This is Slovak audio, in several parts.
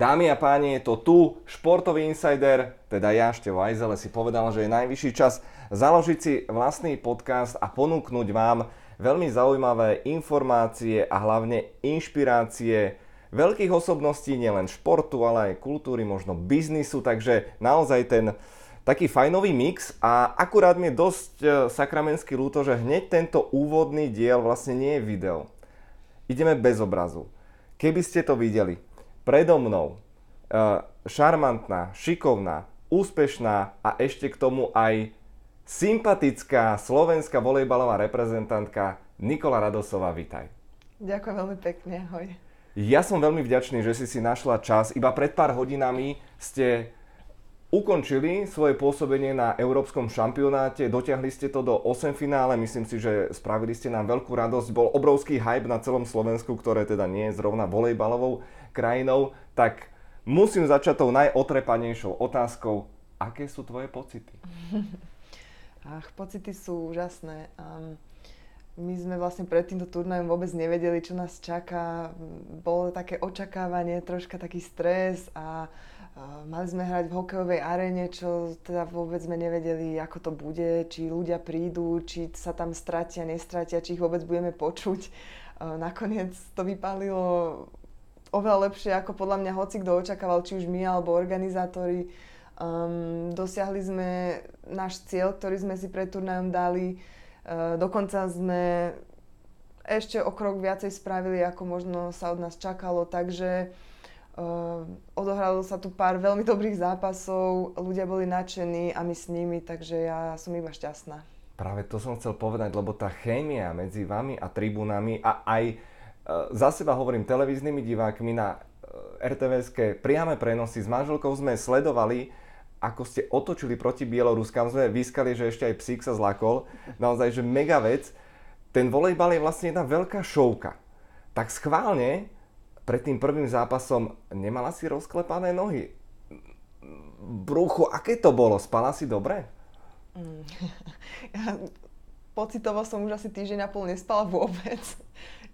Dámy a páni, je to tu športový insider, teda ja, Števo Ajzele, si povedal, že je najvyšší čas založiť si vlastný podcast a ponúknuť vám veľmi zaujímavé informácie a hlavne inšpirácie veľkých osobností, nielen športu, ale aj kultúry, možno biznisu, takže naozaj ten taký fajnový mix a akurát mi je dosť e, sakramensky ľúto, že hneď tento úvodný diel vlastne nie je video. Ideme bez obrazu. Keby ste to videli, predo mnou uh, šarmantná, šikovná, úspešná a ešte k tomu aj sympatická slovenská volejbalová reprezentantka Nikola Radosová, vitaj. Ďakujem veľmi pekne, ahoj. Ja som veľmi vďačný, že si si našla čas. Iba pred pár hodinami ste ukončili svoje pôsobenie na Európskom šampionáte, dotiahli ste to do 8 finále, myslím si, že spravili ste nám veľkú radosť, bol obrovský hype na celom Slovensku, ktoré teda nie je zrovna volejbalovou krajinou, tak musím začať tou najotrepanejšou otázkou, aké sú tvoje pocity? Ach, pocity sú úžasné. Um, my sme vlastne pred týmto turnajom vôbec nevedeli, čo nás čaká. Bolo také očakávanie, troška taký stres a Mali sme hrať v hokejovej aréne, čo teda vôbec sme nevedeli, ako to bude, či ľudia prídu, či sa tam stratia, nestratia, či ich vôbec budeme počuť. Nakoniec to vypálilo oveľa lepšie, ako podľa mňa hoci kto očakával, či už my alebo organizátori. Um, dosiahli sme náš cieľ, ktorý sme si pred turnajom dali. Uh, dokonca sme ešte o krok viacej spravili, ako možno sa od nás čakalo. Takže Uh, odohralo sa tu pár veľmi dobrých zápasov, ľudia boli nadšení a my s nimi, takže ja som iba šťastná. Práve to som chcel povedať, lebo tá chémia medzi vami a tribúnami a aj za seba hovorím televíznymi divákmi na uh, RTVSK priame prenosy s manželkou sme sledovali, ako ste otočili proti Bieloruskám, sme vyskali, že ešte aj psík sa zlakol. Naozaj, že mega vec. Ten volejbal je vlastne jedna veľká šovka. Tak schválne pred tým prvým zápasom nemala si rozklepané nohy. Brucho, aké to bolo? Spala si dobre? Mm. Ja pocitovo som už asi týždeň a pol nespala vôbec.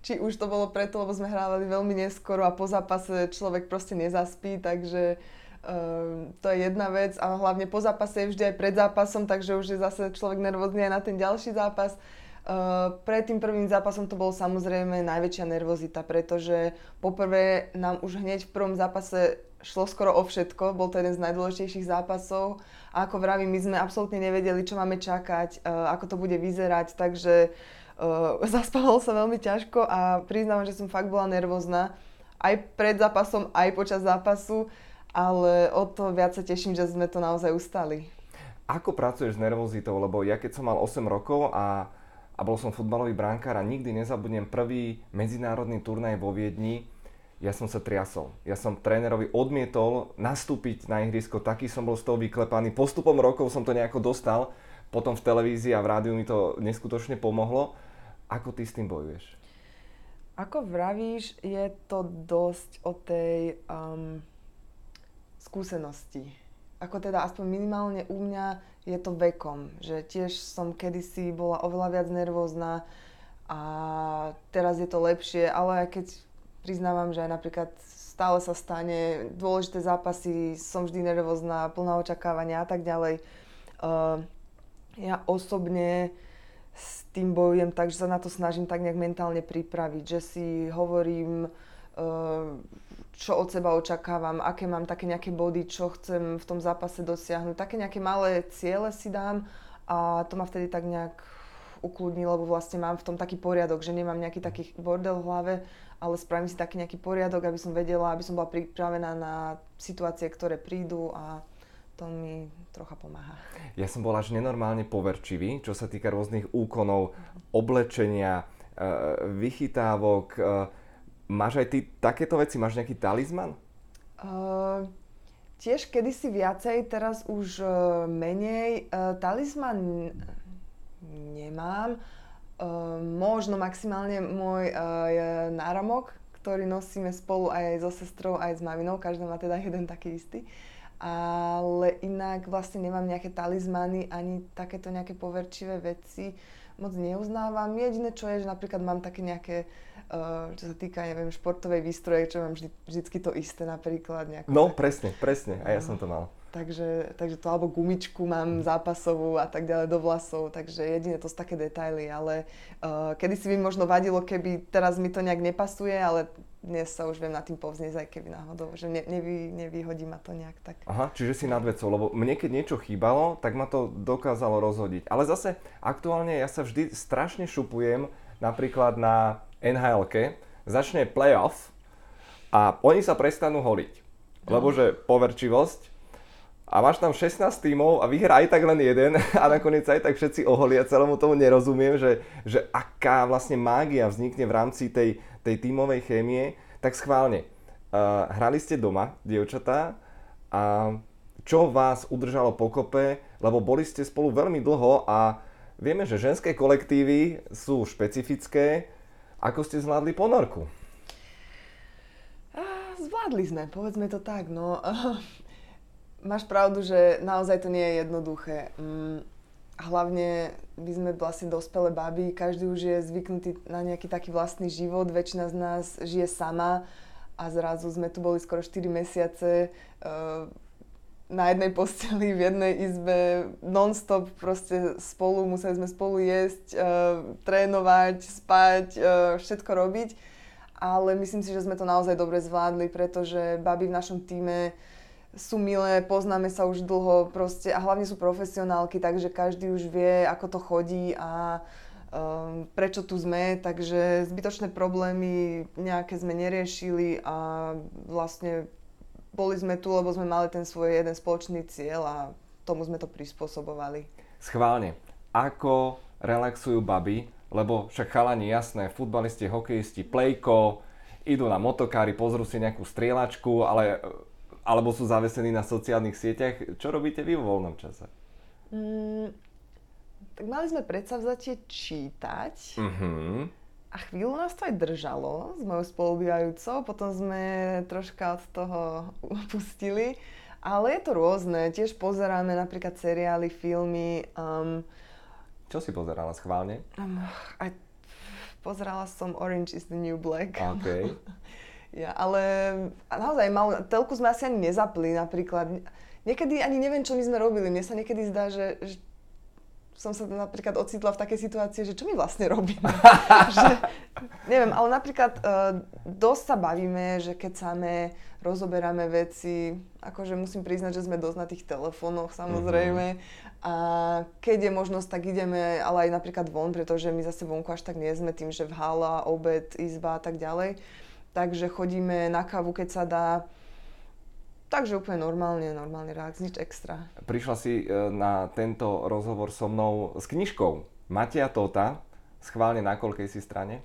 Či už to bolo preto, lebo sme hrávali veľmi neskoro a po zápase človek proste nezaspí, takže uh, to je jedna vec. A hlavne po zápase je vždy aj pred zápasom, takže už je zase človek nervózny aj na ten ďalší zápas. Uh, pred tým prvým zápasom to bolo samozrejme najväčšia nervozita, pretože poprvé nám už hneď v prvom zápase šlo skoro o všetko, bol to jeden z najdôležitejších zápasov a ako vravím, my sme absolútne nevedeli, čo máme čakať, uh, ako to bude vyzerať, takže uh, zaspávalo sa veľmi ťažko a priznávam, že som fakt bola nervózna aj pred zápasom, aj počas zápasu, ale o to viac sa teším, že sme to naozaj ustali. Ako pracuješ s nervozitou? Lebo ja keď som mal 8 rokov a a bol som futbalový brankár a nikdy nezabudnem prvý medzinárodný turnaj vo Viedni. Ja som sa triasol. Ja som trénerovi odmietol nastúpiť na ihrisko, taký som bol z toho vyklepaný. Postupom rokov som to nejako dostal, potom v televízii a v rádiu mi to neskutočne pomohlo. Ako ty s tým bojuješ? Ako vravíš, je to dosť o tej um, skúsenosti ako teda aspoň minimálne u mňa je to vekom, že tiež som kedysi bola oveľa viac nervózna a teraz je to lepšie, ale keď priznávam, že aj napríklad stále sa stane, dôležité zápasy, som vždy nervózna, plná očakávania a tak ďalej. Uh, ja osobne s tým bojujem tak, že sa na to snažím tak nejak mentálne pripraviť, že si hovorím, uh, čo od seba očakávam, aké mám také nejaké body, čo chcem v tom zápase dosiahnuť. Také nejaké malé ciele si dám a to ma vtedy tak nejak ukludní, lebo vlastne mám v tom taký poriadok, že nemám nejaký taký bordel v hlave, ale spravím si taký nejaký poriadok, aby som vedela, aby som bola pripravená na situácie, ktoré prídu a to mi trocha pomáha. Ja som bol až nenormálne poverčivý, čo sa týka rôznych úkonov, oblečenia, eh, vychytávok, eh, Máš aj ty takéto veci? Máš nejaký talizman? Uh, tiež kedysi viacej, teraz už uh, menej. Uh, talizman nemám. Uh, možno maximálne môj uh, náramok, ktorý nosíme spolu aj so sestrou, aj s maminou. Každá má teda jeden taký istý. Ale inak vlastne nemám nejaké talizmany ani takéto nejaké poverčivé veci. moc neuznávam. Jediné, čo je, že napríklad mám také nejaké Uh, čo sa týka, neviem, športovej výstroje, čo mám vždy, vždycky to isté napríklad. No, tak... presne, presne, a ja som to mal. Takže, takže to alebo gumičku mám zápasovú a tak ďalej do vlasov, takže jedine to sú také detaily, ale uh, kedy si by možno vadilo, keby teraz mi to nejak nepasuje, ale dnes sa už viem na tým povznieť, aj keby náhodou, že ne, nevy, nevyhodí ma to nejak tak. Aha, čiže si nad vecou, lebo mne keď niečo chýbalo, tak ma to dokázalo rozhodiť. Ale zase aktuálne ja sa vždy strašne šupujem napríklad na nhl začne playoff a oni sa prestanú holiť. Lebo že poverčivosť a máš tam 16 tímov a vyhrá aj tak len jeden a nakoniec aj tak všetci oholia, celému tomu nerozumiem, že, že aká vlastne mágia vznikne v rámci tej, tej tímovej chémie, tak schválne. Uh, hrali ste doma, dievčatá, a čo vás udržalo pokope, lebo boli ste spolu veľmi dlho a vieme, že ženské kolektívy sú špecifické. Ako ste zvládli ponorku? Zvládli sme, povedzme to tak. No, máš pravdu, že naozaj to nie je jednoduché. Mm, hlavne my sme vlastne dospelé baby, každý už je zvyknutý na nejaký taký vlastný život, väčšina z nás žije sama a zrazu sme tu boli skoro 4 mesiace uh, na jednej posteli, v jednej izbe, non-stop proste spolu, museli sme spolu jesť, uh, trénovať, spať, uh, všetko robiť. Ale myslím si, že sme to naozaj dobre zvládli, pretože baby v našom týme sú milé, poznáme sa už dlho proste a hlavne sú profesionálky, takže každý už vie, ako to chodí a um, prečo tu sme, takže zbytočné problémy nejaké sme neriešili a vlastne boli sme tu, lebo sme mali ten svoj jeden spoločný cieľ a tomu sme to prispôsobovali. Schválne. Ako relaxujú baby, lebo však chalani jasné, futbalisti, hokejisti, plejko, idú na motokári, pozrú si nejakú strieľačku, ale alebo sú zavesení na sociálnych sieťach. Čo robíte vy vo voľnom čase? Mm, tak mali sme predsa vzatie čítať. Uh-huh. A chvíľu nás to aj držalo s mojou spolubývajúcou, potom sme troška od toho upustili. Ale je to rôzne, tiež pozeráme napríklad seriály, filmy. Um, Čo si pozerala schválne? Um, aj pozerala som Orange is the New Black. Okay. Ja, ale naozaj mal, telku sme asi ani nezapli napríklad. Niekedy ani neviem, čo my sme robili. Mne sa niekedy zdá, že, že som sa napríklad ocitla v takej situácii, že čo my vlastne robíme. že, neviem, ale napríklad uh, dosť sa bavíme, že keď same rozoberáme veci, akože musím priznať, že sme dosť na tých telefónoch samozrejme. Mm-hmm. A keď je možnosť, tak ideme, ale aj napríklad von, pretože my zase vonku až tak nie sme tým, že v hala, obed, izba a tak ďalej takže chodíme na kávu, keď sa dá. Takže úplne normálne, normálny reakcia, nič extra. Prišla si e, na tento rozhovor so mnou s knižkou Matia Tota, schválne na koľkej si strane?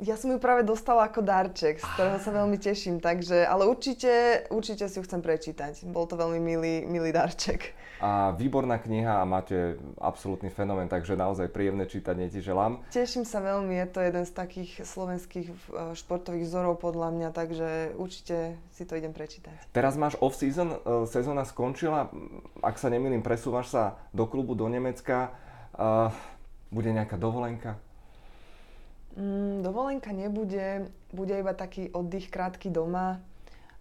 Ja som ju práve dostala ako darček, z ktorého sa veľmi teším, takže, ale určite, určite si ju chcem prečítať. Bol to veľmi milý, milý darček. A výborná kniha a máte absolútny fenomén, takže naozaj príjemné čítanie ti želám. Teším sa veľmi, je to jeden z takých slovenských eh, športových vzorov podľa mňa, takže určite si to idem prečítať. Teraz máš off-season, eh, sezóna skončila, ak sa nemýlim, presúvaš sa do klubu do Nemecka, uh, bude nejaká dovolenka? Mm, dovolenka nebude, bude iba taký oddych krátky doma,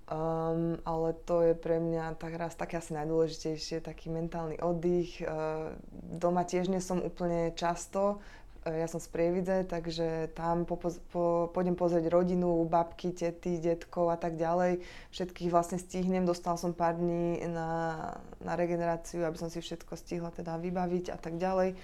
um, ale to je pre mňa tak raz také asi najdôležitejšie, taký mentálny oddych. Uh, doma tiež nie som úplne často, uh, ja som z Prievidze, takže tam po, po, pôjdem pozrieť rodinu, babky, tety, detkov a tak ďalej. Všetkých vlastne stihnem, dostal som pár dní na, na regeneráciu, aby som si všetko stihla teda vybaviť a tak ďalej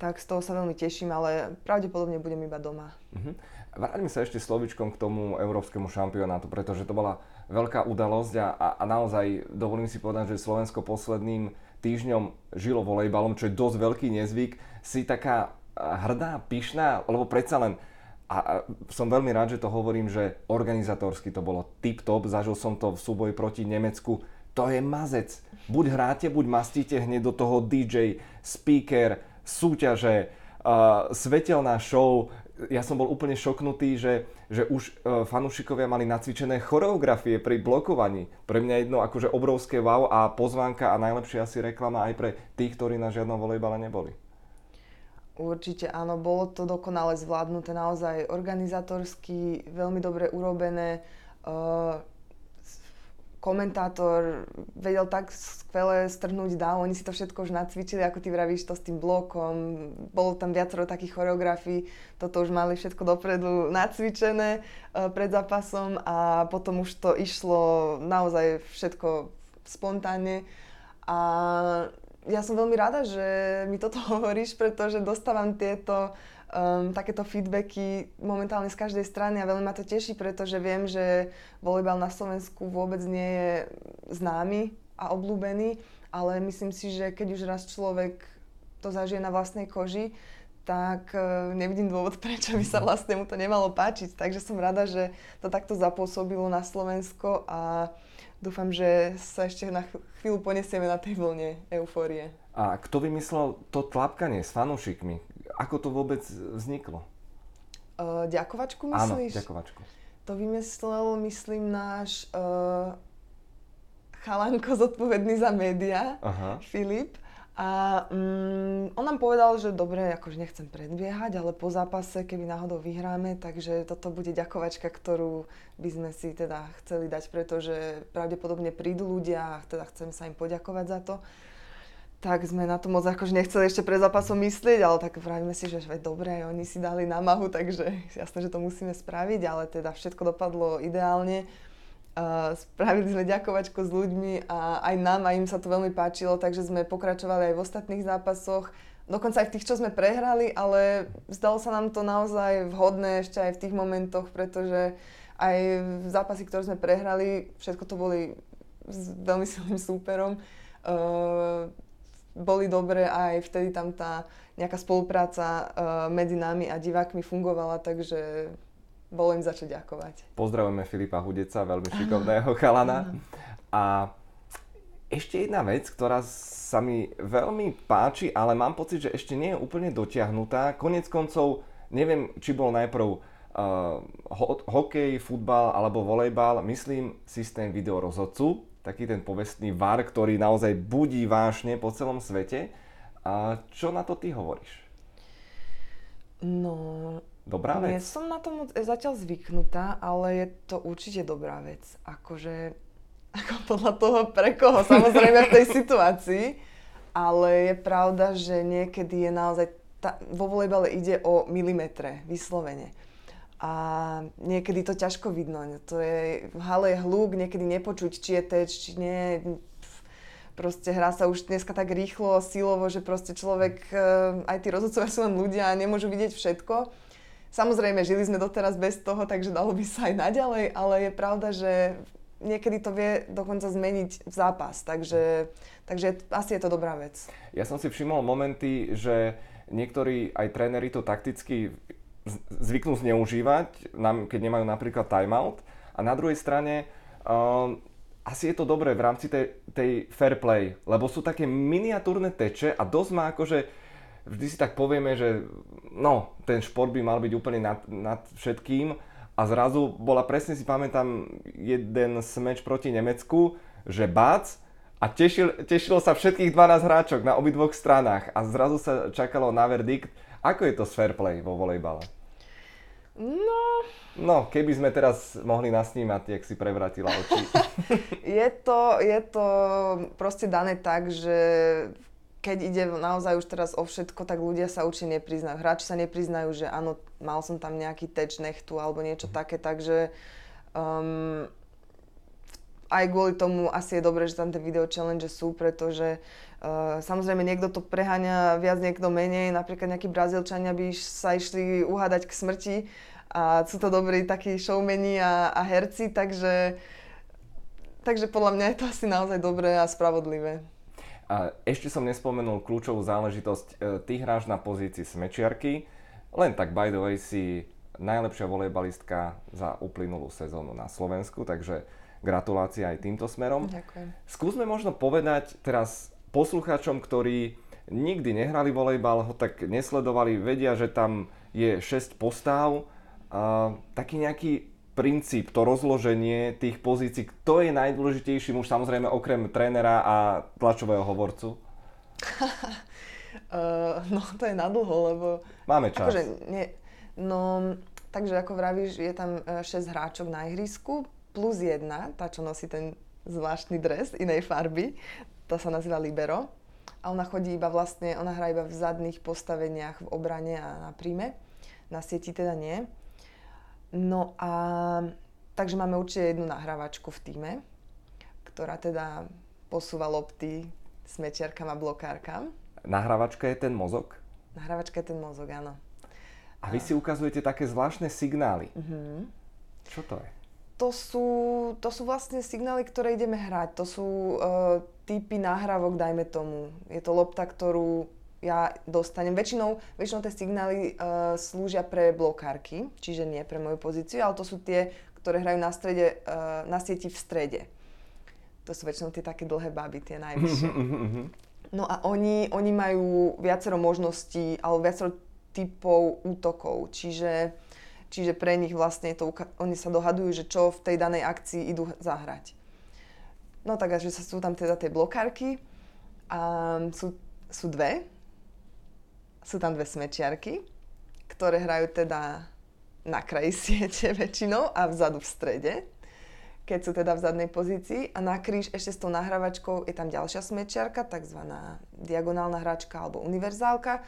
tak z toho sa veľmi teším, ale pravdepodobne budem iba doma. Uh-huh. Vráťme sa ešte slovičkom k tomu európskemu šampionátu, pretože to bola veľká udalosť a, a, a naozaj dovolím si povedať, že Slovensko posledným týždňom žilo volejbalom, čo je dosť veľký nezvyk. Si taká hrdá, pyšná, lebo predsa len a, som veľmi rád, že to hovorím, že organizátorsky to bolo tip-top, zažil som to v súboji proti Nemecku, to je mazec. Buď hráte, buď mastíte hneď do toho DJ, speaker, súťaže, uh, svetelná show. Ja som bol úplne šoknutý, že, že už uh, fanúšikovia mali nacvičené choreografie pri blokovaní. Pre mňa jedno akože obrovské wow a pozvánka a najlepšia asi reklama aj pre tých, ktorí na žiadnom volejbale neboli. Určite áno, bolo to dokonale zvládnuté, naozaj organizatorsky, veľmi dobre urobené. Uh, komentátor vedel tak skvele strhnúť dáv, oni si to všetko už nacvičili, ako ty vravíš to s tým blokom, bolo tam viacero takých choreografií, toto už mali všetko dopredu nacvičené uh, pred zápasom a potom už to išlo naozaj všetko spontánne. A ja som veľmi rada, že mi toto hovoríš, pretože dostávam tieto um, takéto feedbacky momentálne z každej strany a veľmi ma to teší, pretože viem, že volejbal na Slovensku vôbec nie je známy a obľúbený, ale myslím si, že keď už raz človek to zažije na vlastnej koži, tak uh, nevidím dôvod, prečo by sa vlastne mu to nemalo páčiť. Takže som rada, že to takto zapôsobilo na Slovensko a dúfam, že sa ešte na chvíľu ponesieme na tej vlne eufórie. A kto vymyslel to tlapkanie s fanúšikmi? Ako to vôbec vzniklo? Uh, ďakovačku myslíš? Áno, ďakovačku. To vymyslel, myslím, náš uh, chalanko zodpovedný za média, Aha. Filip. A um, on nám povedal, že dobre, akože nechcem predbiehať, ale po zápase, keby náhodou vyhráme, takže toto bude ďakovačka, ktorú by sme si teda chceli dať, pretože pravdepodobne prídu ľudia a teda chcem sa im poďakovať za to. Tak sme na to moc akože nechceli ešte pred zápasom myslieť, ale tak vravíme si, že veď dobre, oni si dali námahu, takže jasné, že to musíme spraviť, ale teda všetko dopadlo ideálne spravili sme ďakovačko s ľuďmi a aj nám, a im sa to veľmi páčilo, takže sme pokračovali aj v ostatných zápasoch. Dokonca aj v tých, čo sme prehrali, ale zdalo sa nám to naozaj vhodné ešte aj v tých momentoch, pretože aj v zápasy, ktoré sme prehrali, všetko to boli s veľmi silným súperom. Uh, boli dobré a aj vtedy tam tá nejaká spolupráca uh, medzi nami a divákmi fungovala, takže bolo im za čo ďakovať. Pozdravujeme Filipa Hudeca, veľmi šikovného chalana. A ešte jedna vec, ktorá sa mi veľmi páči, ale mám pocit, že ešte nie je úplne dotiahnutá. Konec koncov, neviem, či bol najprv uh, ho- hokej, futbal alebo volejbal, myslím systém videorozhodcu, taký ten povestný VAR, ktorý naozaj budí vášne po celom svete. A čo na to ty hovoríš? No, dobrá vec? Nie som na to moc zatiaľ zvyknutá, ale je to určite dobrá vec. Akože, ako podľa toho pre koho, samozrejme v tej situácii. Ale je pravda, že niekedy je naozaj, tá, vo volejbale ide o milimetre, vyslovene. A niekedy to ťažko vidno. To je, v hale je hluk, niekedy nepočuť, či je teč, či nie. Proste hrá sa už dneska tak rýchlo, silovo, že proste človek, eh, aj tí rozhodcovia sú len ľudia a nemôžu vidieť všetko. Samozrejme, žili sme doteraz bez toho, takže dalo by sa aj naďalej, ale je pravda, že niekedy to vie dokonca zmeniť v zápas, takže, takže asi je to dobrá vec. Ja som si všimol momenty, že niektorí aj tréneri to takticky zvyknú zneužívať, keď nemajú napríklad timeout. A na druhej strane um, asi je to dobré v rámci tej, tej fair play, lebo sú také miniatúrne teče a dosť má akože vždy si tak povieme, že no, ten šport by mal byť úplne nad, nad všetkým a zrazu bola, presne si pamätám, jeden smeč proti Nemecku, že bác a tešil, tešilo sa všetkých 12 hráčok na obidvoch stranách a zrazu sa čakalo na verdikt. Ako je to s fair play vo volejbale? No... No, keby sme teraz mohli nasnímať, jak si prevratila oči. je, to, je to proste dané tak, že keď ide naozaj už teraz o všetko, tak ľudia sa určite nepriznajú. Hráči sa nepriznajú, že áno, mal som tam nejaký teč nechtu alebo niečo mhm. také, takže um, aj kvôli tomu asi je dobré, že tam tie video challenge sú, pretože uh, samozrejme niekto to preháňa viac, niekto menej. Napríklad nejakí Brazílčania by sa išli uhádať k smrti a sú to dobrí takí showmeni a, a herci, takže, takže podľa mňa je to asi naozaj dobré a spravodlivé. A ešte som nespomenul kľúčovú záležitosť. E, ty hráš na pozícii smečiarky. Len tak by the way si najlepšia volejbalistka za uplynulú sezónu na Slovensku, takže gratulácia aj týmto smerom. Ďakujem. Skúsme možno povedať teraz poslucháčom, ktorí nikdy nehrali volejbal, ho tak nesledovali, vedia, že tam je 6 postáv, a taký nejaký princíp, to rozloženie tých pozícií, kto je najdôležitejší muž, samozrejme okrem trénera a tlačového hovorcu? Uh, no to je nadlho, lebo... Máme čas. Akože, nie, no, takže ako vravíš, je tam 6 e, hráčok na ihrisku, plus jedna, tá, čo nosí ten zvláštny dres inej farby, tá sa nazýva Libero. A ona chodí iba vlastne, ona hrá iba v zadných postaveniach v obrane a na príjme. Na sieti teda nie. No a takže máme určite jednu nahrávačku v týme, ktorá teda posúva lopty smečiarkam a blokárkam. Nahrávačka je ten mozog? Nahrávačka je ten mozog, áno. A vy si ukazujete také zvláštne signály. Uh-huh. Čo to je? To sú, to sú vlastne signály, ktoré ideme hrať. To sú uh, typy nahrávok, dajme tomu. Je to lopta, ktorú ja dostanem. Väčšinou, väčšinou tie signály uh, slúžia pre blokárky, čiže nie pre moju pozíciu, ale to sú tie, ktoré hrajú na, strede, uh, na sieti v strede. To sú väčšinou tie také dlhé baby, tie najvyššie. No a oni, oni majú viacero možností, alebo viacero typov útokov, čiže, čiže pre nich vlastne to, oni sa dohadujú, že čo v tej danej akcii idú zahrať. No tak, že sú tam teda tie blokárky a sú, sú dve, sú tam dve smečiarky, ktoré hrajú teda na kraji siete väčšinou a vzadu v strede, keď sú teda v zadnej pozícii. A na kríž ešte s tou nahrávačkou je tam ďalšia smečiarka, tzv. diagonálna hračka alebo univerzálka,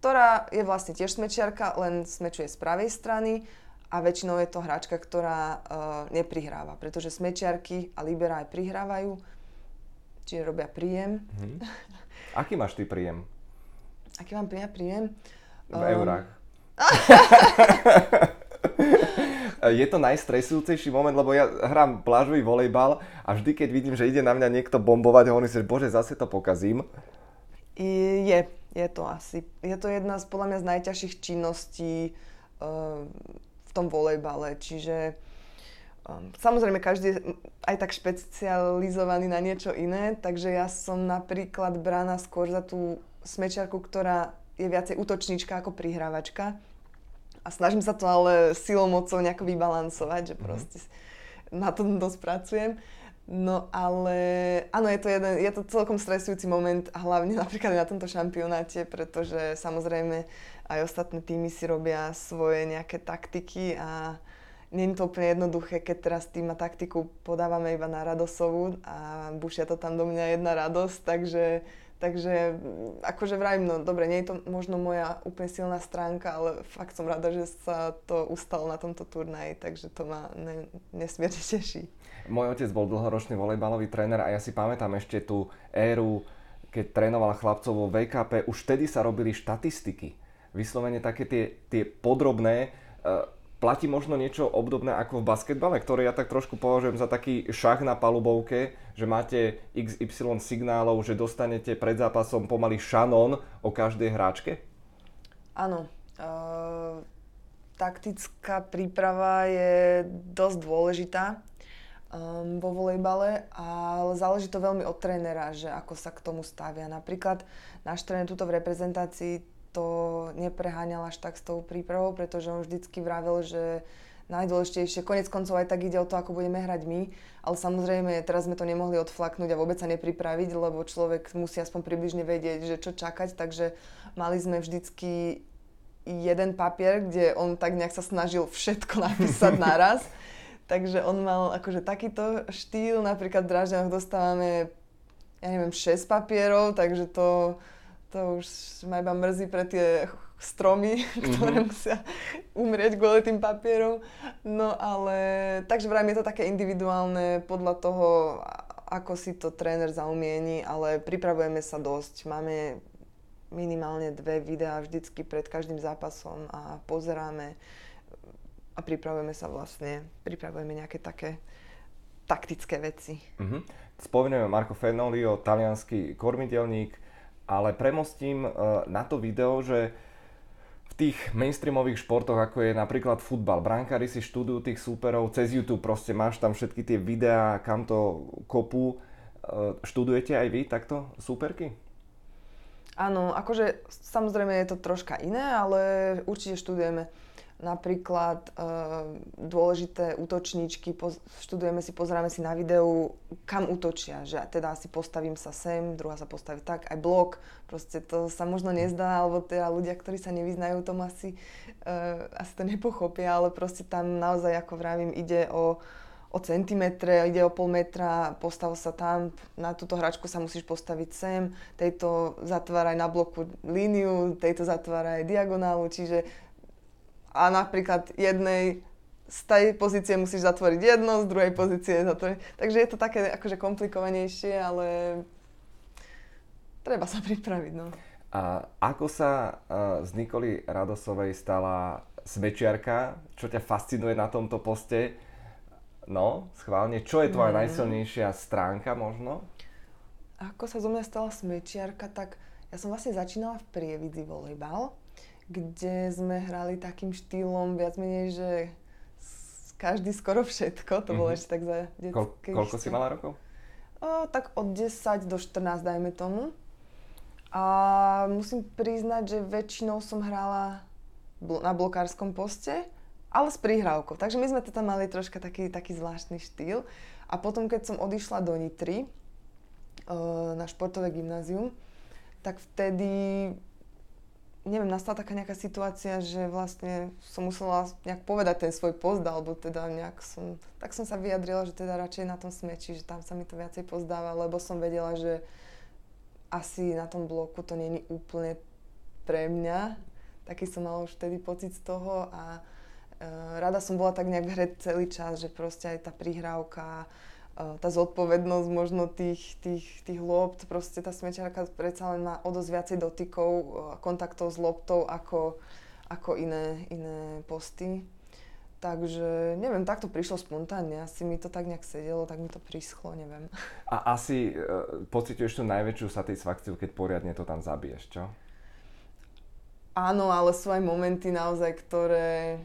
ktorá je vlastne tiež smečiarka, len smečuje z pravej strany a väčšinou je to hračka, ktorá uh, neprihráva, pretože smečiarky a libera aj prihrávajú, čiže robia príjem. Hmm. Aký máš ty príjem? Aký mám ja príjem? V um... eurách. je to najstresujúcejší moment, lebo ja hrám plážový volejbal a vždy, keď vidím, že ide na mňa niekto bombovať, hovorím si, že bože, zase to pokazím. Je, je to asi. Je to jedna z podľa mňa z najťažších činností uh, v tom volejbale, čiže um, samozrejme každý je aj tak špecializovaný na niečo iné, takže ja som napríklad brána skôr za tú smečiarku, ktorá je viacej útočníčka ako prihrávačka. A snažím sa to ale silou mocou nejako vybalancovať, že mhm. proste mm-hmm. na tom dosť pracujem. No ale áno, je to, jeden, je to celkom stresujúci moment hlavne napríklad na tomto šampionáte, pretože samozrejme aj ostatné týmy si robia svoje nejaké taktiky a nie je to úplne jednoduché, keď teraz tým a taktiku podávame iba na Radosovú a bušia to tam do mňa jedna radosť, takže Takže mm, akože vrajím, no dobre, nie je to možno moja úplne silná stránka, ale fakt som rada, že sa to ustalo na tomto turnaji, takže to ma ne, nesmierne teší. Môj otec bol dlhoročný volejbalový tréner a ja si pamätám ešte tú éru, keď trénoval chlapcov vo VKP, už vtedy sa robili štatistiky. Vyslovene také tie, tie podrobné, uh, Platí možno niečo obdobné ako v basketbale, ktoré ja tak trošku považujem za taký šach na palubovke, že máte XY signálov, že dostanete pred zápasom pomaly šanón o každej hráčke? Áno. Uh, taktická príprava je dosť dôležitá um, vo volejbale, ale záleží to veľmi od trénera, že ako sa k tomu stavia. Napríklad náš tréner tuto v reprezentácii to nepreháňal až tak s tou prípravou, pretože on vždycky vravel, že najdôležitejšie, konec koncov aj tak ide o to, ako budeme hrať my, ale samozrejme teraz sme to nemohli odflaknúť a vôbec sa nepripraviť, lebo človek musí aspoň približne vedieť, že čo čakať, takže mali sme vždycky jeden papier, kde on tak nejak sa snažil všetko napísať naraz. Takže on mal akože takýto štýl, napríklad v Dražďanoch dostávame, ja neviem, 6 papierov, takže to to už ma iba mrzí pre tie stromy, ktoré mm-hmm. musia umrieť kvôli tým papierom. No ale, takže vrajme je to také individuálne podľa toho, ako si to tréner zaumieni, ale pripravujeme sa dosť. Máme minimálne dve videá vždycky pred každým zápasom a pozeráme a pripravujeme sa vlastne, pripravujeme nejaké také taktické veci. Mm-hmm. Spomíname Marco Fenolio, talianský kormidelník, ale premostím e, na to video, že v tých mainstreamových športoch, ako je napríklad futbal, brankári si študujú tých súperov cez YouTube, proste máš tam všetky tie videá, kam to kopú. E, študujete aj vy takto súperky? Áno, akože samozrejme je to troška iné, ale určite študujeme napríklad e, dôležité útočníčky, poz, študujeme si, pozeráme si na videu, kam útočia, že teda si postavím sa sem, druhá sa postaví tak, aj blok, proste to sa možno nezdá, alebo teda ľudia, ktorí sa nevyznajú, tom asi, e, asi to nepochopia, ale proste tam naozaj, ako vravím, ide o, o centimetre, ide o pol metra, postav sa tam, na túto hračku sa musíš postaviť sem, tejto zatváraj na bloku líniu, tejto zatváraj diagonálu, čiže a napríklad jednej z tej pozície musíš zatvoriť jedno, z druhej pozície zatvoriť. Takže je to také akože komplikovanejšie, ale treba sa pripraviť. No. A ako sa uh, z Nikoli Radosovej stala smečiarka? Čo ťa fascinuje na tomto poste? No, schválne. Čo je tvoja mm. najsilnejšia stránka možno? Ako sa zo mňa stala smečiarka, tak ja som vlastne začínala v Prievidzi volejbal kde sme hrali takým štýlom viac menej, že každý skoro všetko, to bolo mm-hmm. ešte tak za detské Koľko si mala rokov? O, tak od 10 do 14 dajme tomu. A musím priznať, že väčšinou som hrala bl- na blokárskom poste, ale s prihrávkou. Takže my sme to tam mali troška taký, taký zvláštny štýl. A potom, keď som odišla do Nitry, na športové gymnázium, tak vtedy neviem, nastala taká nejaká situácia, že vlastne som musela nejak povedať ten svoj post, alebo teda nejak som, tak som sa vyjadrila, že teda radšej na tom smeči, že tam sa mi to viacej pozdáva, lebo som vedela, že asi na tom bloku to není úplne pre mňa. Taký som mala už vtedy pocit z toho a e, rada som bola tak nejak v hre celý čas, že proste aj tá prihrávka, tá zodpovednosť možno tých, tých, tých lopt, proste tá smečárka predsa len má o dosť viacej dotykov, kontaktov s loptou ako, ako iné, iné posty. Takže neviem, tak to prišlo spontánne, asi mi to tak nejak sedelo, tak mi to prischlo, neviem. A asi e, pociťuješ tú najväčšiu satisfakciu, keď poriadne to tam zabiješ, čo? Áno, ale sú aj momenty naozaj, ktoré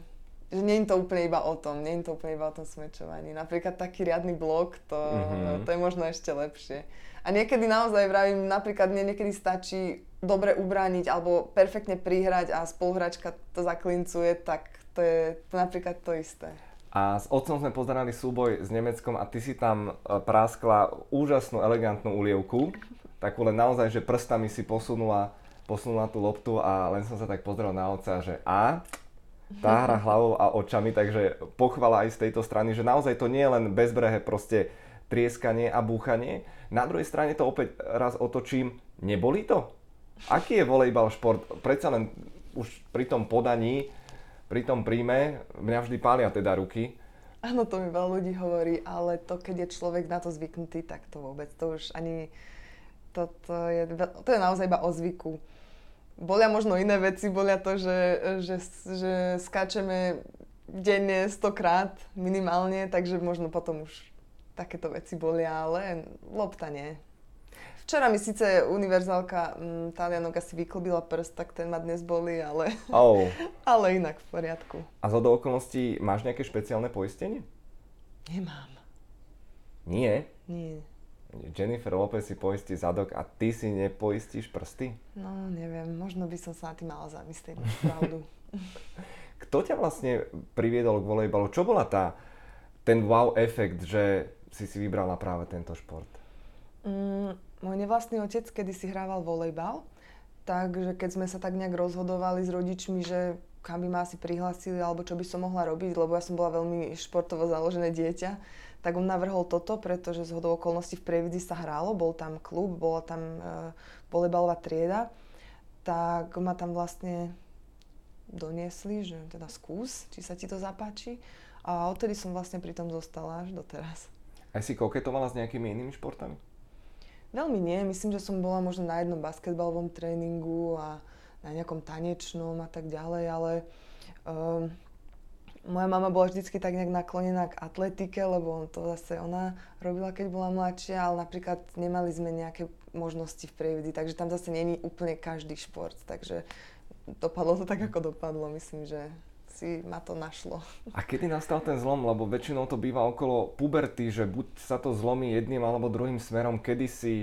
že nie je to úplne iba o tom, nie je to úplne iba o tom smečovaní. Napríklad taký riadny blok, to, mm-hmm. to je možno ešte lepšie. A niekedy naozaj vravím, napríklad mne niekedy stačí dobre ubrániť alebo perfektne prihrať a spoluhračka to zaklincuje, tak to je to napríklad to isté. A s otcom sme pozerali súboj s Nemeckom a ty si tam e, práskla úžasnú, elegantnú ulievku. Takú len naozaj, že prstami si posunula, posunula tú loptu a len som sa tak pozrel na otca, že a tá hlavou a očami, takže pochvala aj z tejto strany, že naozaj to nie je len bezbrehe proste trieskanie a búchanie. Na druhej strane to opäť raz otočím, neboli to? Aký je volejbal šport? Predsa len už pri tom podaní, pri tom príjme, mňa vždy pália teda ruky. Áno, to mi veľa ľudí hovorí, ale to, keď je človek na to zvyknutý, tak to vôbec, to už ani, to, to, je, to je naozaj iba o zvyku bolia možno iné veci, bolia to, že, že, že skáčeme denne stokrát minimálne, takže možno potom už takéto veci bolia, ale lopta nie. Včera mi síce univerzálka m, Talianok asi vyklbila prst, tak ten ma dnes boli, ale, oh. ale inak v poriadku. A zo do okolností máš nejaké špeciálne poistenie? Nemám. Nie? Nie. Jennifer Lopez si poistí zadok a ty si nepoistíš prsty? No, neviem, možno by som sa na tým mala zamyslieť, pravdu. Kto ťa vlastne priviedol k volejbalu? Čo bola tá, ten wow efekt, že si si vybrala práve tento šport? Mm, môj nevlastný otec kedy si hrával volejbal, takže keď sme sa tak nejak rozhodovali s rodičmi, že kam by ma asi prihlásili alebo čo by som mohla robiť, lebo ja som bola veľmi športovo založené dieťa, tak on navrhol toto, pretože z hodou okolností v Prievidzi sa hrálo, bol tam klub, bola tam e, volejbalová trieda, tak ma tam vlastne doniesli, že teda skús, či sa ti to zapáči. A odtedy som vlastne pri tom zostala až doteraz. A si koketovala s nejakými inými športami? Veľmi nie. Myslím, že som bola možno na jednom basketbalovom tréningu a na nejakom tanečnom a tak ďalej, ale um, moja mama bola vždycky tak nejak naklonená k atletike, lebo to zase ona robila, keď bola mladšia, ale napríklad nemali sme nejaké možnosti v prievidzi, takže tam zase není úplne každý šport, takže dopadlo to tak, ako dopadlo. Myslím, že si ma to našlo. A kedy nastal ten zlom? Lebo väčšinou to býva okolo puberty, že buď sa to zlomí jedným alebo druhým smerom. Kedy si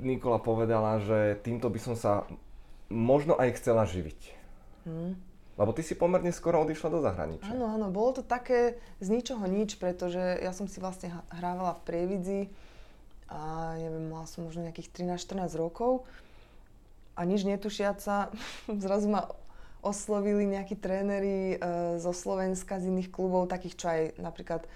Nikola povedala, že týmto by som sa možno aj chcela živiť. Hmm. Lebo ty si pomerne skoro odišla do zahraničia. Áno, áno, bolo to také z ničoho nič, pretože ja som si vlastne hrávala v Prievidzi a neviem, mala som možno nejakých 13-14 rokov a nič netušiaca, zrazu ma oslovili nejakí tréneri e, zo Slovenska, z iných klubov, takých, čo aj napríklad e,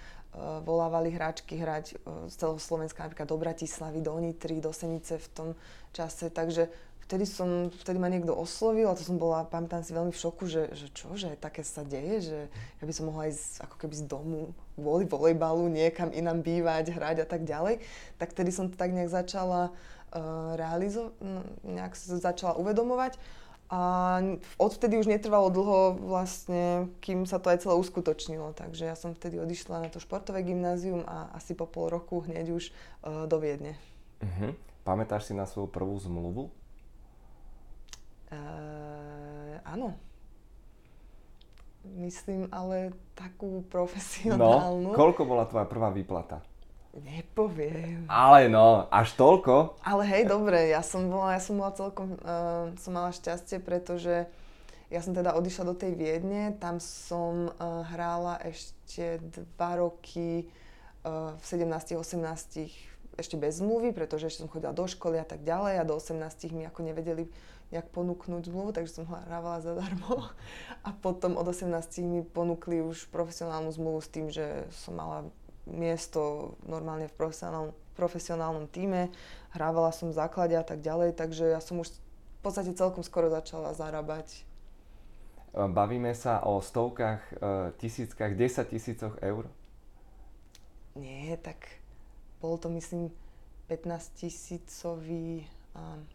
volávali hráčky hrať e, z celého Slovenska, napríklad do Bratislavy, do Nitry, do Senice v tom čase, takže vtedy som, vtedy ma niekto oslovil a to som bola, pamätám si veľmi v šoku, že, že čo, že také sa deje, že ja by som mohla ísť ako keby z domu kvôli volejbalu niekam inám bývať, hrať a tak ďalej. Tak vtedy som to tak nejak začala uh, realizovať, no, nejak sa začala uvedomovať. A odvtedy už netrvalo dlho vlastne, kým sa to aj celé uskutočnilo. Takže ja som vtedy odišla na to športové gymnázium a asi po pol roku hneď už uh, do Viedne. Uh-huh. Pamätáš si na svoju prvú zmluvu? Uh, áno. Myslím, ale takú profesionálnu. No, koľko bola tvoja prvá výplata? Nepoviem. Ale no, až toľko? Ale hej, dobre, ja som bola, ja som bola celkom, uh, som mala šťastie, pretože ja som teda odišla do tej Viedne, tam som uh, hrála ešte dva roky uh, v 17 18 ešte bez zmluvy, pretože ešte som chodila do školy a tak ďalej a do 18 mi ako nevedeli nejak ponúknuť zmluvu, takže som hrávala zadarmo. A potom od 18 mi ponúkli už profesionálnu zmluvu s tým, že som mala miesto normálne v profesionálnom, profesionálnom týme, hrávala som v základe a tak ďalej, takže ja som už v podstate celkom skoro začala zarábať. Bavíme sa o stovkách, e, tisíckach, desať tisícoch eur? Nie, tak bol to myslím 15 tisícový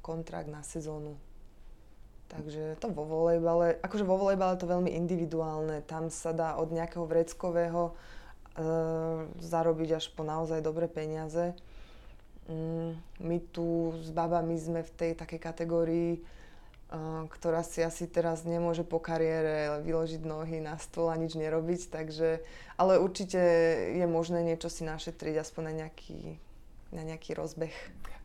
kontrakt na sezónu. Takže to vo volejbale, akože vo volejbale to veľmi individuálne. Tam sa dá od nejakého vreckového e, zarobiť až po naozaj dobré peniaze. Mm, my tu s babami sme v tej takej kategórii, e, ktorá si asi teraz nemôže po kariére vyložiť nohy na stôl a nič nerobiť, takže, ale určite je možné niečo si našetriť aspoň na nejaký, na nejaký rozbeh.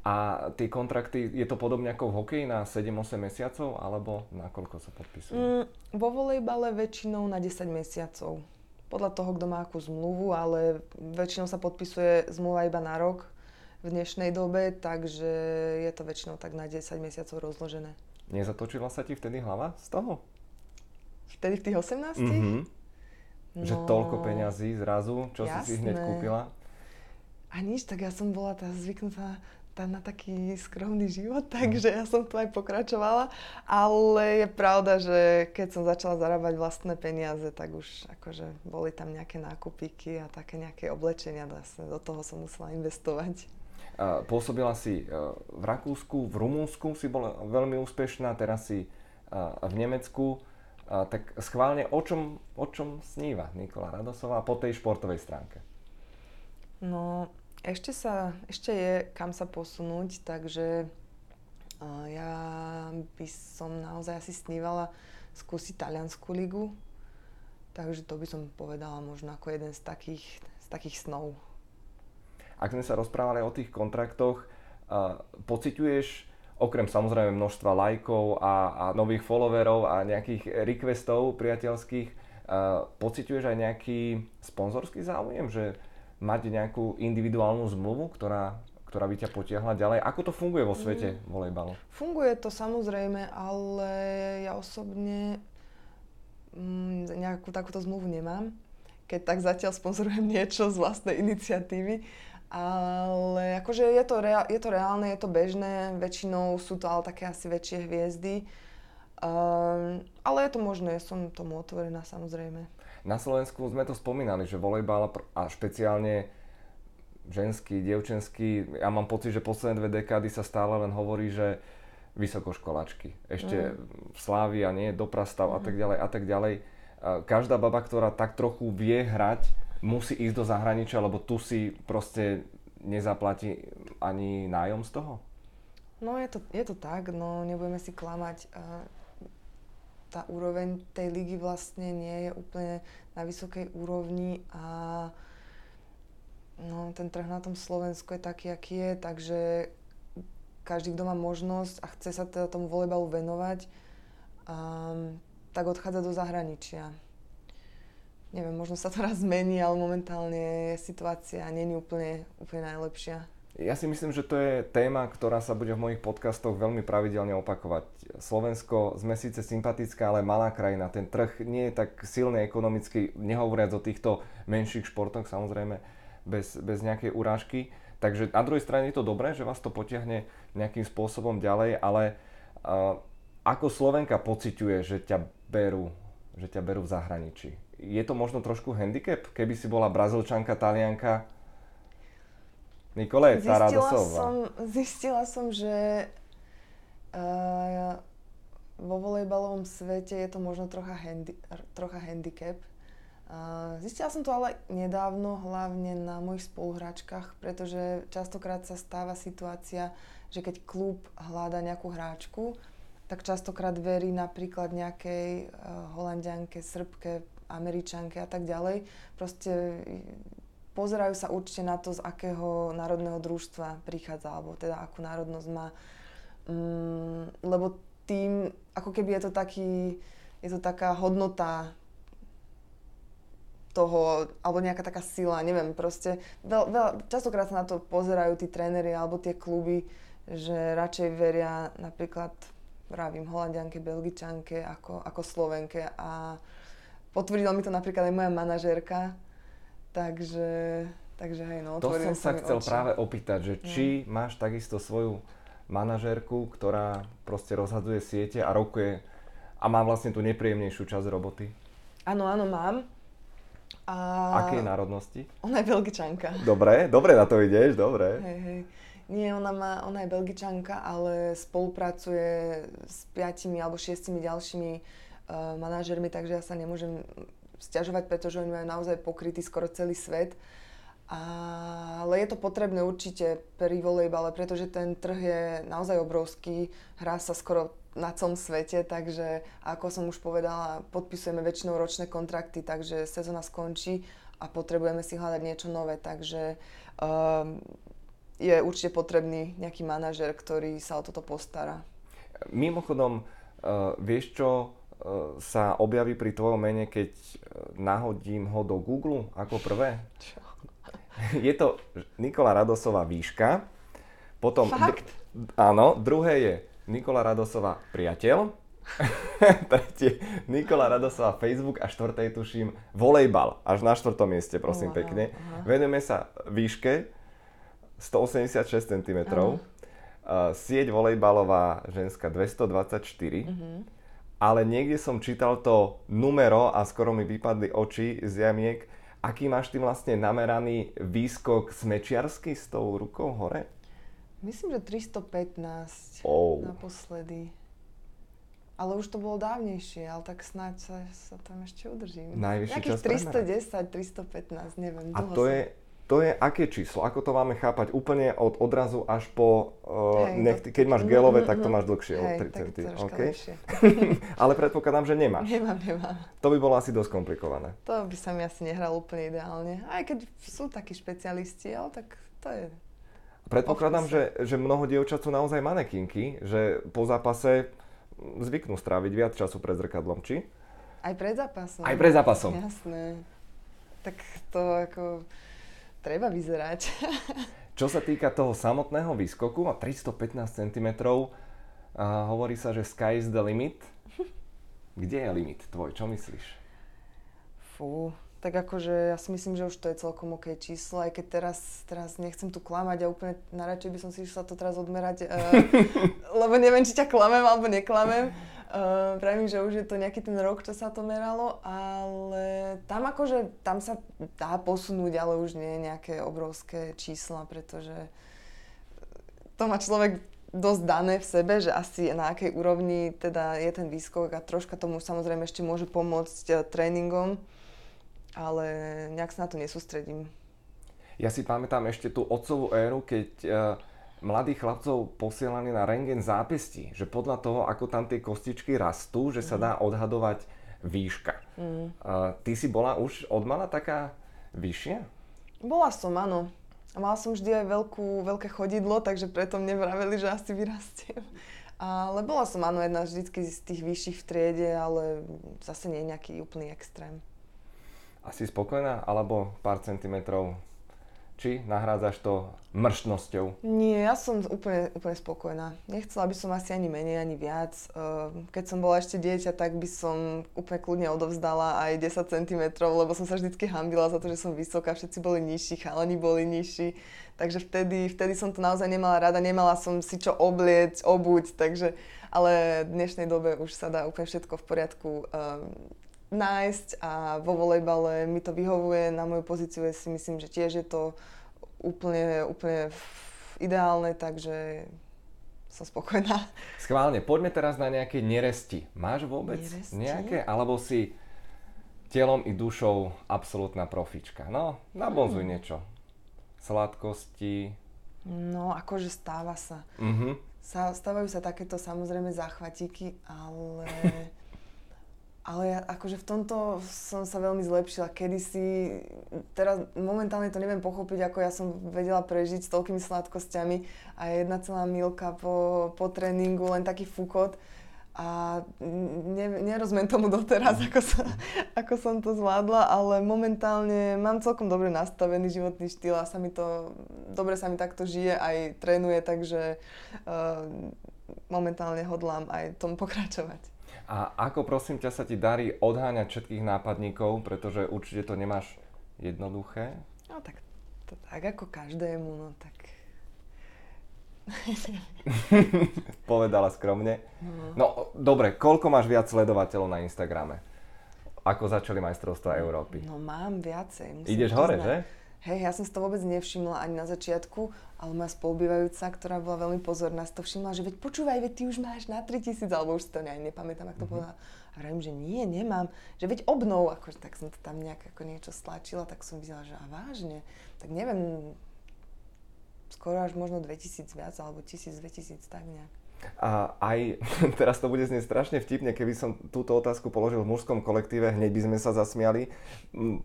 A tie kontrakty, je to podobne ako v hokeji na 7-8 mesiacov, alebo na koľko sa podpisujú? Mm, vo volejbale väčšinou na 10 mesiacov. Podľa toho, kto má akú zmluvu, ale väčšinou sa podpisuje zmluva iba na rok v dnešnej dobe, takže je to väčšinou tak na 10 mesiacov rozložené. Nezatočila sa ti vtedy hlava z toho? Vtedy v tých 18? Mm-hmm. No, že toľko peňazí zrazu, čo jasné. si si hneď kúpila? A nič, tak ja som bola tá zvyknutá tá na taký skromný život, takže ja som tu aj pokračovala. Ale je pravda, že keď som začala zarábať vlastné peniaze, tak už akože boli tam nejaké nákupíky a také nejaké oblečenia. Vlastne do toho som musela investovať. Pôsobila si e, v Rakúsku, v Rumúnsku si bola veľmi úspešná, teraz si e, v Nemecku. Tak schválne, o čom, o čom sníva Nikola Radosová po tej športovej stránke? No, ešte sa, ešte je kam sa posunúť, takže ja by som naozaj asi snívala skúsiť taliansku ligu. Takže to by som povedala možno ako jeden z takých, z takých snov. Ak sme sa rozprávali o tých kontraktoch, uh, pociťuješ okrem samozrejme množstva lajkov a, a nových followerov a nejakých requestov priateľských, uh, pociťuješ aj nejaký sponzorský záujem, že mať nejakú individuálnu zmluvu, ktorá, ktorá by ťa potiahla ďalej. Ako to funguje vo svete mm. volejbalu? Funguje to samozrejme, ale ja osobne mm, nejakú takúto zmluvu nemám. Keď tak zatiaľ sponzorujem niečo z vlastnej iniciatívy. Ale akože je to, rea- je to reálne, je to bežné, väčšinou sú to ale také asi väčšie hviezdy. Um, ale je to možné, som tomu otvorená samozrejme. Na Slovensku sme to spomínali, že volejbal a špeciálne ženský, dievčenský, ja mám pocit, že posledné dve dekády sa stále len hovorí, že vysokoškolačky. Ešte mm. Slávia, nie, doprastav mm. a tak ďalej a tak ďalej. Každá baba, ktorá tak trochu vie hrať, musí ísť do zahraničia, lebo tu si proste nezaplatí ani nájom z toho? No je to, je to tak, no nebudeme si klamať tá úroveň tej ligy vlastne nie je úplne na vysokej úrovni a no, ten trh na tom Slovensku je taký, aký je, takže každý, kto má možnosť a chce sa teda tomu volejbalu venovať, um, tak odchádza do zahraničia. Neviem, možno sa to raz zmení, ale momentálne situácia není úplne, úplne najlepšia. Ja si myslím, že to je téma, ktorá sa bude v mojich podcastoch veľmi pravidelne opakovať. Slovensko sme síce sympatická, ale malá krajina. Ten trh nie je tak silný ekonomicky, nehovoriac o týchto menších športoch, samozrejme, bez, bez nejakej urážky. Takže na druhej strane je to dobré, že vás to potiahne nejakým spôsobom ďalej, ale uh, ako Slovenka pociťuje, že ťa berú, že ťa berú v zahraničí? Je to možno trošku handicap, keby si bola brazilčanka, talianka, Nikole, tá zistila som, zistila som, že uh, vo volejbalovom svete je to možno trocha, handi, trocha handicap. Uh, zistila som to ale nedávno, hlavne na mojich spoluhráčkach, pretože častokrát sa stáva situácia, že keď klub hľada nejakú hráčku, tak častokrát verí napríklad nejakej uh, holandianke, srbke, američanke a tak ďalej. Proste pozerajú sa určite na to, z akého národného družstva prichádza, alebo teda akú národnosť má. Mm, lebo tým, ako keby je to taký, je to taká hodnota toho, alebo nejaká taká sila, neviem, proste veľ, veľ, častokrát sa na to pozerajú tí tréneri alebo tie kluby, že radšej veria napríklad, vravím, holandianke, belgičanke ako, ako slovenke a potvrdila mi to napríklad aj moja manažérka, Takže, takže hej, no, To som sa chcel oči. práve opýtať, že či mm. máš takisto svoju manažérku, ktorá proste rozhadzuje siete a rokuje a má vlastne tú nepríjemnejšiu časť roboty? Áno, áno, mám. A... Aké národnosti? Ona je belgičanka. Dobre, dobre na to ideš, dobre. Hej, hej. Nie, ona, má, ona je belgičanka, ale spolupracuje s piatimi alebo šiestimi ďalšími uh, manažermi, takže ja sa nemôžem stiažovať, pretože oni majú naozaj pokrytý skoro celý svet. Ale je to potrebné určite pri volejbale, pretože ten trh je naozaj obrovský, hrá sa skoro na celom svete, takže ako som už povedala, podpisujeme väčšinou ročné kontrakty, takže sezóna skončí a potrebujeme si hľadať niečo nové, takže um, je určite potrebný nejaký manažer, ktorý sa o toto postará. Mimochodom, uh, vieš čo, sa objaví pri tvojom mene, keď e, nahodím ho do Google ako prvé? Čo? Je to Nikola Radosová výška. Potom Fakt? Dr- áno, druhé je Nikola Radosová priateľ. Tretie Nikola Radosová Facebook a štvrté tuším volejbal. Až na štvrtom mieste, prosím oh, pekne. Aha. Venujeme sa výške 186 cm. Uh, sieť volejbalová ženská 224. Uh-huh ale niekde som čítal to numero a skoro mi vypadli oči z jamiek. Aký máš ty vlastne nameraný výskok smečiarsky s tou rukou hore? Myslím, že 315 oh. naposledy. Ale už to bolo dávnejšie, ale tak snáď sa, sa tam ešte udržím. Najvyšší čas 310, 315, neviem. A to je, to je aké číslo? Ako to máme chápať? Úplne od odrazu až po... Uh, hej, nech, keď máš gelové, mm, tak to máš dlhšie hej, o 3 cm. Okay? Ale predpokladám, že nemáš. Nemám, nemám. To by bolo asi dosť komplikované. To by sa mi asi nehral úplne ideálne. Aj keď sú takí špecialisti, ale tak to je... Predpokladám, že, že mnoho dievčat sú naozaj manekinky, že po zápase zvyknú stráviť viac času pred zrkadlom, či? Aj pred zápasom. Aj pred zápasom. Jasné. Tak to ako treba vyzerať. Čo sa týka toho samotného výskoku, má 315 cm, a hovorí sa, že sky is the limit. Kde je limit tvoj? Čo myslíš? Fú, tak akože ja si myslím, že už to je celkom OK číslo, aj keď teraz, teraz nechcem tu klamať a úplne najradšej by som si išla to teraz odmerať, uh, lebo neviem, či ťa klamem alebo neklamem. Uh, pravím, že už je to nejaký ten rok, čo sa to meralo, ale tam akože, tam sa dá posunúť, ale už nie nejaké obrovské čísla, pretože to má človek dosť dané v sebe, že asi na akej úrovni teda je ten výskok a troška tomu samozrejme ešte môže pomôcť uh, tréningom, ale nejak sa na to nesústredím. Ja si pamätám ešte tú otcovú éru, keď uh mladých chlapcov posielaní na rengen zápesti, že podľa toho, ako tam tie kostičky rastú, že sa dá odhadovať výška. Mm. Uh, ty si bola už od mala taká vyššia? Bola som, áno. Mala som vždy aj veľkú, veľké chodidlo, takže preto mne vraveli, že asi vyrastiem. Ale bola som áno jedna vždycky z tých vyšších v triede, ale zase nie nejaký úplný extrém. Asi spokojná, alebo pár centimetrov či nahrádzaš to mrštnosťou? Nie, ja som úplne, úplne spokojná. Nechcela by som asi ani menej, ani viac. Ehm, keď som bola ešte dieťa, tak by som úplne kľudne odovzdala aj 10 cm, lebo som sa vždycky hambila za to, že som vysoká, všetci boli nižší, chalani boli nižší. Takže vtedy, vtedy som to naozaj nemala rada, nemala som si čo oblieť, obuť, takže, ale v dnešnej dobe už sa dá úplne všetko v poriadku um, nájsť a vo volejbale mi to vyhovuje. Na moju pozíciu je si myslím, že tiež je to úplne, úplne ideálne, takže som spokojná. Schválne, poďme teraz na nejaké neresti. Máš vôbec neresti? nejaké? Alebo si telom i dušou absolútna profička? No, nabonzuj hmm. niečo. Sladkosti. No, akože stáva sa. Sa. Stávajú sa takéto samozrejme záchvatíky, ale Ale ja akože v tomto som sa veľmi zlepšila. Kedysi, teraz momentálne to neviem pochopiť, ako ja som vedela prežiť s toľkými sladkosťami a jedna celá milka po, po tréningu, len taký fukot. A ne, nerozumiem tomu doteraz, ako, sa, ako som to zvládla, ale momentálne mám celkom dobre nastavený životný štýl a sa mi to, dobre sa mi takto žije, aj trénuje, takže uh, momentálne hodlám aj tomu pokračovať. A ako prosím ťa sa ti darí odháňať všetkých nápadníkov, pretože určite to nemáš jednoduché? No tak to tak ako každému, no tak... Povedala skromne. No. no dobre, koľko máš viac sledovateľov na Instagrame? Ako začali majstrovstvá Európy? No mám viacej. Ideš hore, že? Hej, ja som si to vôbec nevšimla ani na začiatku, ale moja spolubývajúca, ktorá bola veľmi pozorná, si to všimla, že veď počúvaj, veď ty už máš na 3000, alebo už si to ani nepamätám, ako to mm-hmm. povedala. A vravím, že nie, nemám, že veď obnov, akože tak som to tam nejak ako niečo stlačila, tak som videla, že a vážne, tak neviem, skoro až možno 2000 viac, alebo 1000, 2000, tak nejak. A aj, teraz to bude znieť strašne vtipne, keby som túto otázku položil v mužskom kolektíve, hneď by sme sa zasmiali.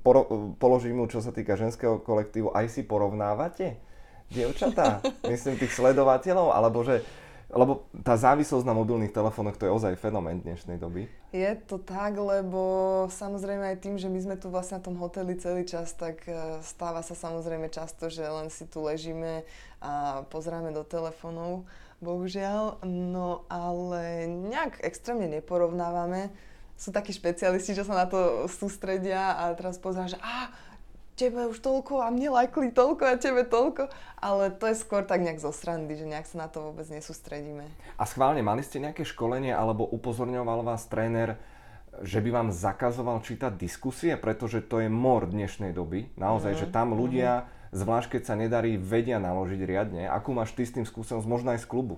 Poro, položím mu, čo sa týka ženského kolektívu, aj si porovnávate, dievčatá? Myslím tých sledovateľov, alebo že lebo tá závislosť na mobilných telefónoch to je ozaj fenomén dnešnej doby. Je to tak, lebo samozrejme aj tým, že my sme tu vlastne na tom hoteli celý čas, tak e, stáva sa samozrejme často, že len si tu ležíme a pozeráme do telefónov bohužiaľ. No ale nejak extrémne neporovnávame. Sú takí špecialisti, čo sa na to sústredia a teraz pozerá, že a tebe už toľko a mne lajkli toľko a tebe toľko. Ale to je skôr tak nejak zo srandy, že nejak sa na to vôbec nesústredíme. A schválne, mali ste nejaké školenie alebo upozorňoval vás tréner, že by vám zakazoval čítať diskusie, pretože to je mor dnešnej doby. Naozaj, mm, že tam ľudia mm zvlášť keď sa nedarí, vedia naložiť riadne. Akú máš ty s tým skúsenosť, možno aj z klubu?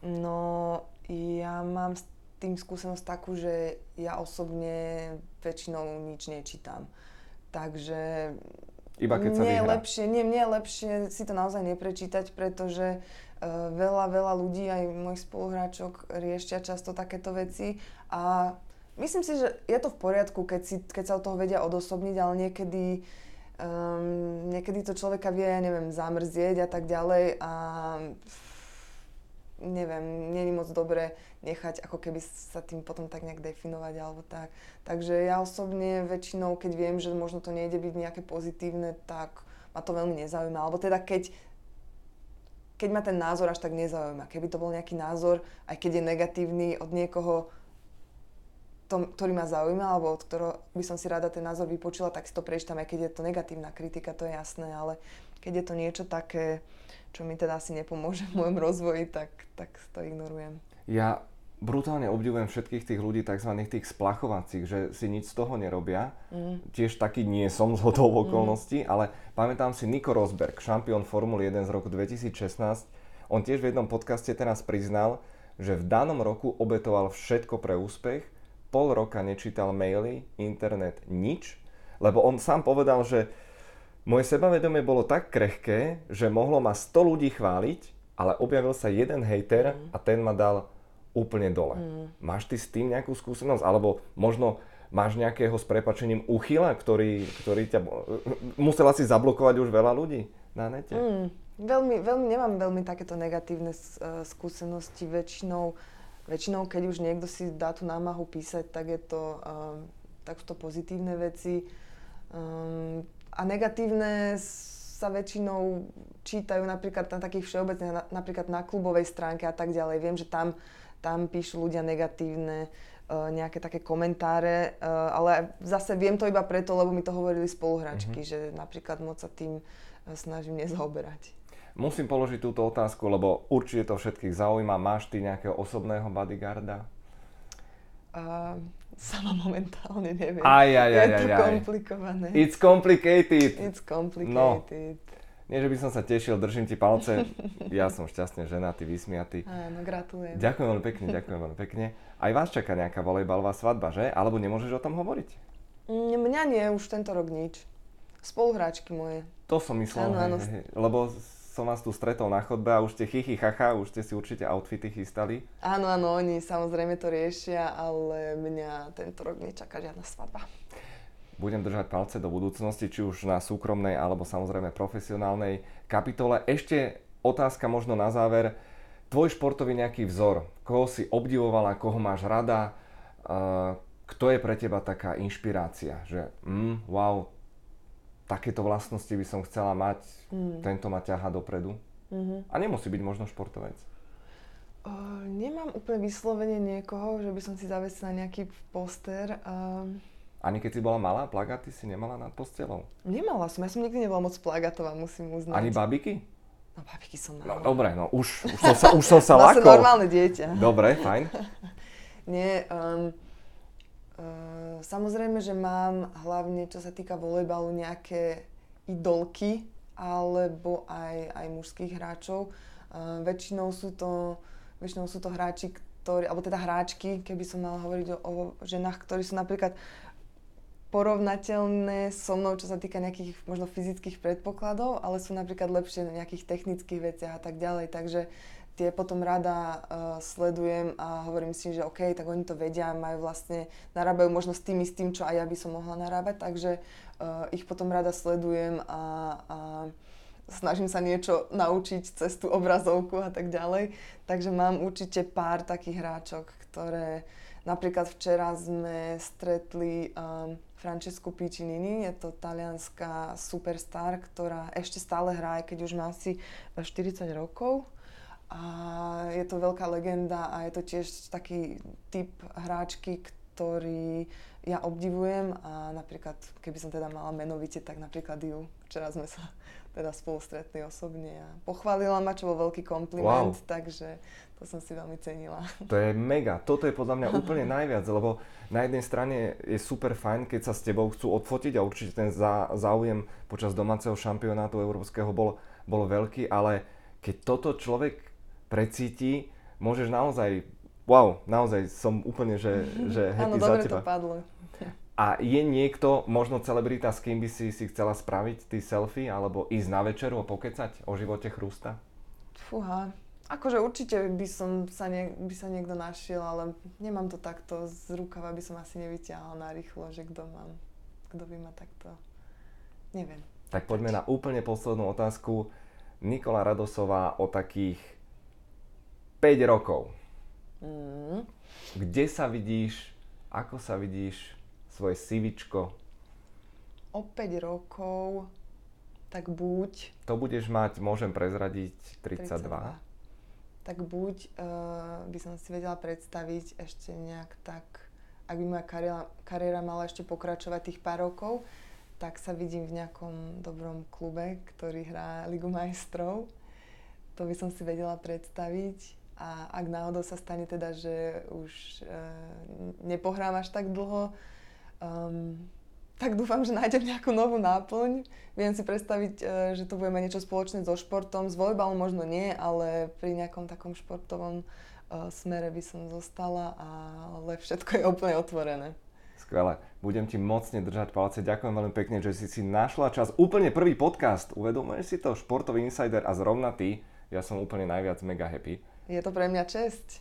No, ja mám s tým skúsenosť takú, že ja osobne väčšinou nič nečítam. Takže iba keď sa mne je lepšie, nie, mne je lepšie si to naozaj neprečítať, pretože uh, veľa, veľa ľudí, aj mojich spoluhráčok riešia často takéto veci a myslím si, že je to v poriadku, keď, si, keď sa od toho vedia odosobniť, ale niekedy uh, Um, niekedy to človeka vie, neviem, zamrzieť a tak ďalej a neviem, je moc dobre nechať ako keby sa tým potom tak nejak definovať alebo tak. Takže ja osobne väčšinou, keď viem, že možno to nejde byť nejaké pozitívne, tak ma to veľmi nezaujíma. Alebo teda keď, keď ma ten názor až tak nezaujíma. Keby to bol nejaký názor, aj keď je negatívny od niekoho, tom, ktorý ma zaujíma, alebo od ktorého by som si rada ten názor vypočula, tak si to prečítam, aj keď je to negatívna kritika, to je jasné, ale keď je to niečo také, čo mi teda asi nepomôže v môjom rozvoji, tak, tak to ignorujem. Ja brutálne obdivujem všetkých tých ľudí, tzv. tých splachovacích, že si nič z toho nerobia. Mm. Tiež taký nie som z hodou mm. okolností, mm. ale pamätám si Nico Rosberg, šampión Formuly 1 z roku 2016. On tiež v jednom podcaste teraz priznal, že v danom roku obetoval všetko pre úspech pol roka nečítal maily, internet, nič, lebo on sám povedal, že moje sebavedomie bolo tak krehké, že mohlo ma 100 ľudí chváliť, ale objavil sa jeden hejter mm. a ten ma dal úplne dole. Mm. Máš ty s tým nejakú skúsenosť? Alebo možno máš nejakého s prepačením uchyla, ktorý, ktorý ťa... Musela si zablokovať už veľa ľudí? na nete? Mm, veľmi, veľmi, nemám veľmi takéto negatívne uh, skúsenosti. Väčšinou, väčšinou, keď už niekto si dá tú námahu písať, tak je to, uh, tak sú to pozitívne veci. Um, a negatívne sa väčšinou čítajú napríklad na takých všeobecných, na, napríklad na klubovej stránke a tak ďalej. Viem, že tam, tam píšu ľudia negatívne uh, nejaké také komentáre, uh, ale zase viem to iba preto, lebo mi to hovorili spoluhráčky, mm-hmm. že napríklad moc sa tým uh, snažím nezaoberať. Musím položiť túto otázku, lebo určite to všetkých zaujíma. Máš ty nejakého osobného bodyguarda? Uh, sama momentálne neviem. Aj, aj, aj, aj, aj. komplikované. It's complicated. It's complicated. No. Nie, že by som sa tešil, držím ti palce. Ja som šťastne ženatý, vysmiatý. Áno, gratulujem. Ďakujem veľmi pekne, ďakujem veľmi pekne. Aj vás čaká nejaká volejbalová svadba, že? Alebo nemôžeš o tom hovoriť? Mm, mňa nie, už tento rok nič. Spoluhráčky moje. To som myslel, áno, áno. Lebo som vás tu stretol na chodbe a už ste chichy chacha, už ste si určite outfity chystali. Áno, áno, oni samozrejme to riešia, ale mňa tento rok nečaká žiadna svadba budem držať palce do budúcnosti, či už na súkromnej alebo samozrejme profesionálnej kapitole. Ešte otázka možno na záver. Tvoj športový nejaký vzor, koho si obdivovala, koho máš rada, kto je pre teba taká inšpirácia, že mm, wow, takéto vlastnosti by som chcela mať, mm. tento ma ťaha dopredu. Mm-hmm. A nemusí byť možno športovec. Uh, nemám úplne vyslovene niekoho, že by som si zavesila nejaký poster. Uh, ani keď si bola malá, plagaty si nemala nad postelou? Nemala som, ja som nikdy nebola moc plagatová, musím uznať. Ani babiky? No babiky som mala. No dobre, no už, už som sa, už som sa lakol. normálne dieťa. Dobre, fajn. Nie, um, samozrejme, že mám hlavne, čo sa týka volejbalu, nejaké idolky, alebo aj, aj mužských hráčov. Uh, väčšinou sú to, väčšinou sú to hráči, ktorí, alebo teda hráčky, keby som mala hovoriť o, o ženách, ktorí sú napríklad porovnateľné so mnou, čo sa týka nejakých možno fyzických predpokladov, ale sú napríklad lepšie na nejakých technických veciach a tak ďalej. Takže tie potom rada uh, sledujem a hovorím si, že OK, tak oni to vedia, majú vlastne, narábajú možno s tým, s tým, čo aj ja by som mohla narábať, takže uh, ich potom rada sledujem a, a snažím sa niečo naučiť cez tú obrazovku a tak ďalej. Takže mám určite pár takých hráčok, ktoré napríklad včera sme stretli um, Francesku Piccinini, je to talianská superstar, ktorá ešte stále hrá, keď už má asi 40 rokov. A je to veľká legenda a je to tiež taký typ hráčky, ktorý ja obdivujem a napríklad, keby som teda mala menovite, tak napríklad ju, včera sme sa teda spolu stretli osobne a pochválila ma, čo bol veľký kompliment, wow. takže to som si veľmi cenila. To je mega. Toto je podľa mňa úplne najviac, lebo na jednej strane je super fajn, keď sa s tebou chcú odfotiť a určite ten záujem počas domáceho šampionátu európskeho bol, bol veľký, ale keď toto človek precíti, môžeš naozaj, wow, naozaj som úplne, že, že happy Áno, za teba. to padlo. A je niekto, možno celebrita, s kým by si si chcela spraviť ty selfie, alebo ísť na večeru a pokecať o živote chrústa? Fúha, Akože určite by, som sa nie, by sa niekto našiel, ale nemám to takto z rukava, by som asi nevyťahla na rýchlo, že kto mám, kto by ma takto, neviem. Tak poďme na úplne poslednú otázku. Nikola Radosová o takých 5 rokov. Mm. Kde sa vidíš, ako sa vidíš svoje sivičko? O 5 rokov, tak buď... To budeš mať, môžem prezradiť, 32. 32 tak buď uh, by som si vedela predstaviť ešte nejak tak, ak by moja kariéra, kariéra mala ešte pokračovať tých pár rokov, tak sa vidím v nejakom dobrom klube, ktorý hrá Ligu majstrov. To by som si vedela predstaviť. A ak náhodou sa stane teda, že už nepohrám až tak dlho, um, tak dúfam, že nájdem nejakú novú náplň. Viem si predstaviť, e, že to bude mať niečo spoločné so športom. S volejbalom možno nie, ale pri nejakom takom športovom uh, smere by som zostala, ale všetko je úplne otvorené. Skvelé. Budem ti mocne držať palce. Ďakujem veľmi pekne, že si si našla čas. Úplne prvý podcast. Uvedomuješ si to? Športový insider a zrovna ty. Ja som úplne najviac mega happy. Je to pre mňa česť.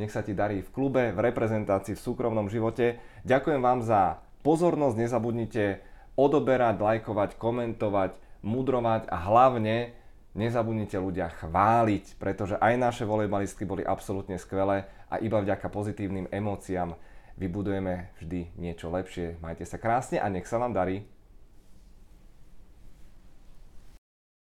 Nech sa ti darí v klube, v reprezentácii, v súkromnom živote. Ďakujem vám za pozornosť, nezabudnite odoberať, lajkovať, komentovať, mudrovať a hlavne nezabudnite ľudia chváliť, pretože aj naše volejbalistky boli absolútne skvelé a iba vďaka pozitívnym emóciám vybudujeme vždy niečo lepšie. Majte sa krásne a nech sa vám darí.